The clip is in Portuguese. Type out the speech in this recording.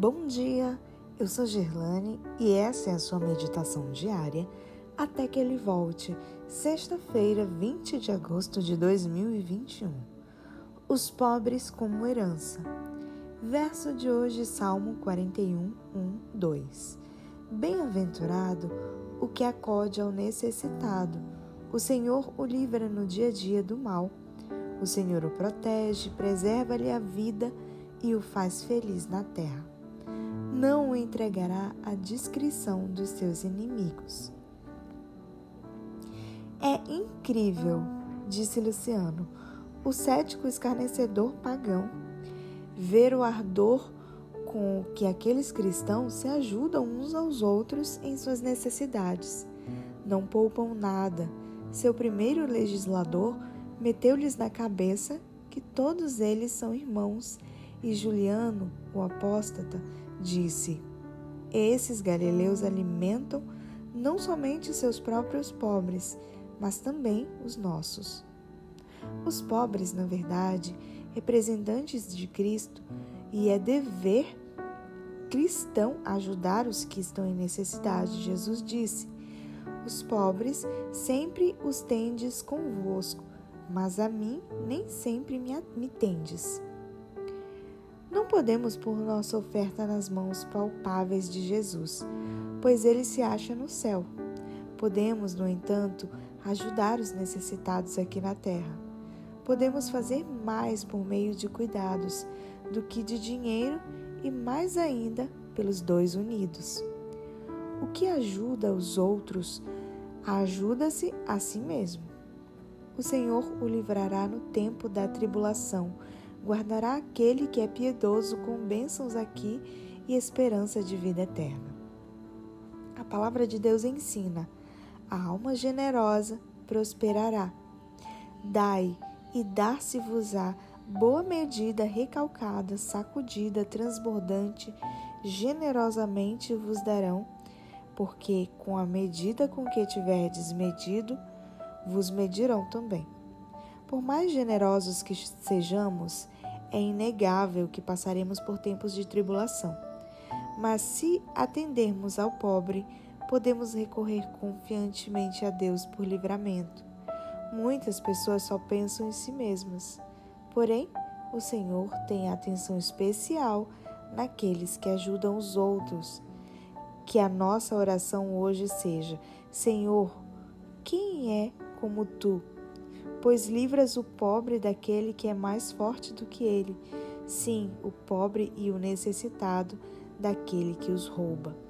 Bom dia, eu sou Gerlane e essa é a sua meditação diária até que ele volte, sexta-feira, 20 de agosto de 2021. Os pobres como herança. Verso de hoje, Salmo 41, 1, 2. Bem-aventurado o que acode ao necessitado. O Senhor o livra no dia a dia do mal. O Senhor o protege, preserva-lhe a vida e o faz feliz na terra não o entregará à discrição dos seus inimigos. É incrível, disse Luciano, o cético escarnecedor pagão, ver o ardor com que aqueles cristãos se ajudam uns aos outros em suas necessidades. Não poupam nada. Seu primeiro legislador meteu-lhes na cabeça que todos eles são irmãos, e Juliano, o apóstata, disse: Esses galileus alimentam não somente seus próprios pobres, mas também os nossos. Os pobres, na verdade, representantes de Cristo, e é dever cristão ajudar os que estão em necessidade. Jesus disse: Os pobres sempre os tendes convosco, mas a mim nem sempre me tendes. Não podemos pôr nossa oferta nas mãos palpáveis de Jesus, pois ele se acha no céu. Podemos, no entanto, ajudar os necessitados aqui na terra. Podemos fazer mais por meio de cuidados do que de dinheiro e mais ainda pelos dois unidos. O que ajuda os outros ajuda-se a si mesmo. O Senhor o livrará no tempo da tribulação guardará aquele que é piedoso com bênçãos aqui e esperança de vida eterna. A palavra de Deus ensina: a alma generosa prosperará. Dai e dar-se-vos-á boa medida, recalcada, sacudida, transbordante, generosamente vos darão, porque com a medida com que tiverdes medido, vos medirão também. Por mais generosos que sejamos, é inegável que passaremos por tempos de tribulação. Mas se atendermos ao pobre, podemos recorrer confiantemente a Deus por livramento. Muitas pessoas só pensam em si mesmas. Porém, o Senhor tem atenção especial naqueles que ajudam os outros. Que a nossa oração hoje seja: Senhor, quem é como tu? Pois livras o pobre daquele que é mais forte do que ele, sim, o pobre e o necessitado daquele que os rouba.